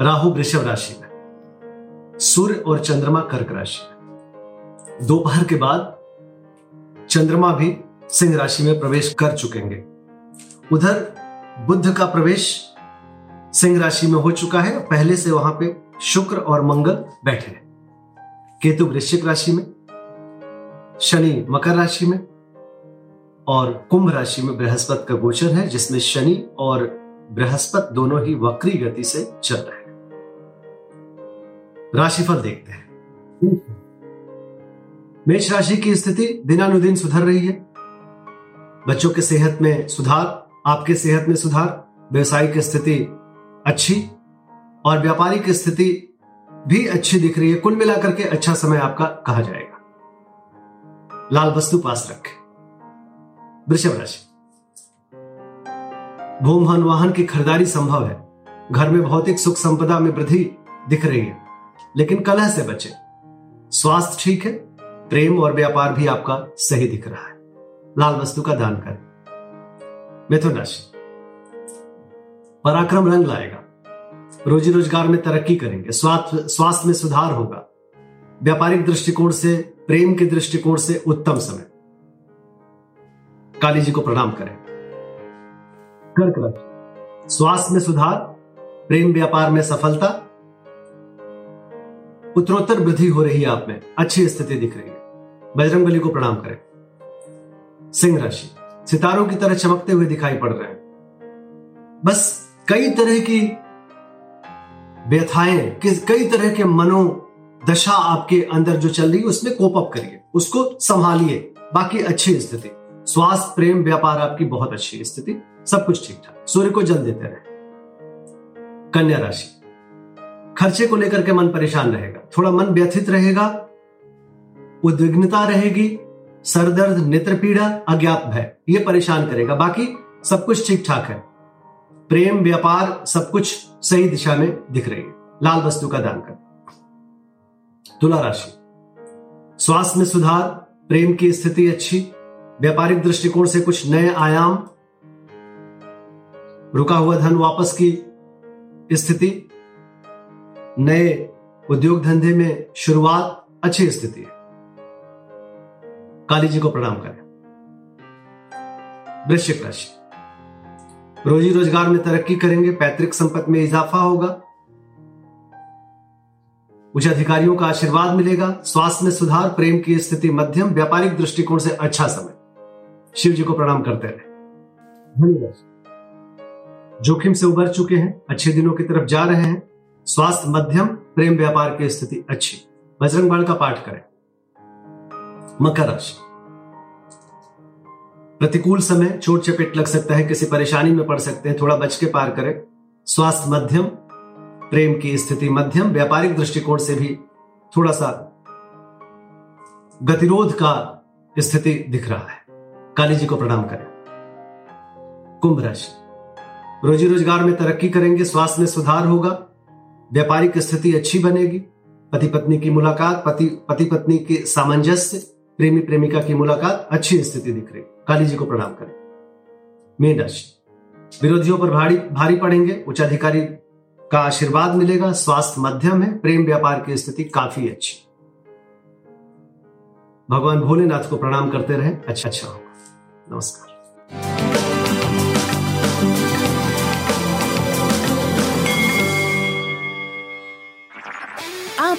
राहु वृषभ राशि में, सूर्य और चंद्रमा कर्क राशि में। दोपहर के बाद चंद्रमा भी सिंह राशि में प्रवेश कर चुकेंगे। उधर बुद्ध का प्रवेश सिंह राशि में हो चुका है। पहले से वहाँ पे शुक्र और मंगल बैठे हैं। केतु वृश्चिक राशि में, शनि मकर राशि में और कुंभ राशि में बृहस्पति का गोचर है, जिसमें शनि और बृहस्पति दोनों ही वक्री गति से चल रहे हैं। राशिफल देखते हैं। मेष राशि की स्थिति दिनानुदिन सुधर रही है। बच्चों के सेहत में सुधार, आपके सेहत में सुधार व्यवसायिक स्थिति अच्छी और व्यापारिक स्थिति भी अच्छी दिख रही है। कुल मिलाकर के अच्छा समय आपका कहा जाएगा। लाल वस्तु पास रखें। वृषभ राशि। भूमहन वाहन की खरीदारी संभव है। घर में भौतिक सुख संपदा में वृद्धि दिख रही है। लेकिन कलह से बचे। स्वास्थ्य ठीक है, प्रेम और व्यापार भी आपका सही दिख रहा है। लाल वस्तु का दान करें। मिथुन राशि। पराक्रम रंग लाएगा। रोजी रोज़गार में तरक्की करेंगे। स्वास्थ्य स्वास्थ्य में सुधार होगा। व्यापारिक दृष्टिकोण से, प्रेम के दृष्टिकोण से उत्तम समय। काली जी को प्रणाम करें। कर्क राशि। स्वास्थ्य में सुधार, प्रेम व्यापार में सफलता उत्तरोत्तर वृद्धि हो रही है आप में। अच्छी स्थिति दिख रही है। बजरंग बली को प्रणाम करें। सिंह राशि। सितारों की तरह चमकते हुए दिखाई पड़ रहे हैं। बस कई तरह की व्यथाएँ कई तरह के मनो दशा आपके अंदर जो चल रही है, उसमें कोप अप करिए। उसको संभालिए। बाकी अच्छी स्थिति। स्वास्थ्य, प्रेम, व्यापार आपकी बहुत अच्छी स्थिति। सब कुछ ठीक ठाक सूर्य को जल देते रहे। कन्या राशि। खर्चे को लेकर के मन परेशान रहेगा। थोड़ा मन व्यथित रहेगा, उद्विग्नता रहेगी, सरदर्द नेत्र पीड़ा अज्ञात भय, ये परेशान करेगा। बाकी सब कुछ ठीक ठाक है। प्रेम, व्यापार, सब कुछ सही दिशा में दिख रही है। लाल वस्तु का दान कर। तुला राशि। स्वास्थ्य में सुधार, प्रेम की स्थिति अच्छी, व्यापारिक दृष्टिकोण से कुछ नए आयाम, रुका हुआ धन वापस की स्थिति नए उद्योग धंधे में शुरुआत अच्छी स्थिति है। काली जी को प्रणाम करें। वृश्चिक राशि रोजी रोज़गार में तरक्की करेंगे, पैतृक संपत्ति में इजाफा होगा। उच्च अधिकारियों का आशीर्वाद मिलेगा। स्वास्थ्य में सुधार, प्रेम की स्थिति मध्यम, व्यापारिक दृष्टिकोण से अच्छा समय। शिव जी को प्रणाम करते रहे। जोखिम से उबर चुके हैं, अच्छे दिनों की तरफ़ जा रहे हैं। स्वास्थ्य मध्यम, प्रेम व्यापार की स्थिति अच्छी। बजरंग बाण का पाठ करें। मकर राशि। प्रतिकूल समय, चोट चपेट लग सकता है, किसी परेशानी में पड़ सकते हैं, थोड़ा बच के पार करें। स्वास्थ्य मध्यम, प्रेम की स्थिति मध्यम, व्यापारिक दृष्टिकोण से भी थोड़ा सा गतिरोध का स्थिति दिख रहा है। काली जी को प्रणाम करें। कुंभ राशि। रोजी रोज़गार में तरक्की करेंगे, स्वास्थ्य में सुधार होगा। व्यापारिक स्थिति अच्छी बनेगी। पति पत्नी की मुलाकात, पति पति पत्नी के सामंजस्य प्रेमी प्रेमिका की मुलाकात अच्छी स्थिति दिख रही। काली जी को प्रणाम करें। मीन राशि। विरोधियों पर भारी भारी पड़ेंगे। उच्च अधिकारी का आशीर्वाद मिलेगा। स्वास्थ्य मध्यम है। प्रेम व्यापार की स्थिति काफ़ी अच्छी। भगवान भोलेनाथ को प्रणाम करते रहे। अच्छा अच्छा होगा। नमस्कार।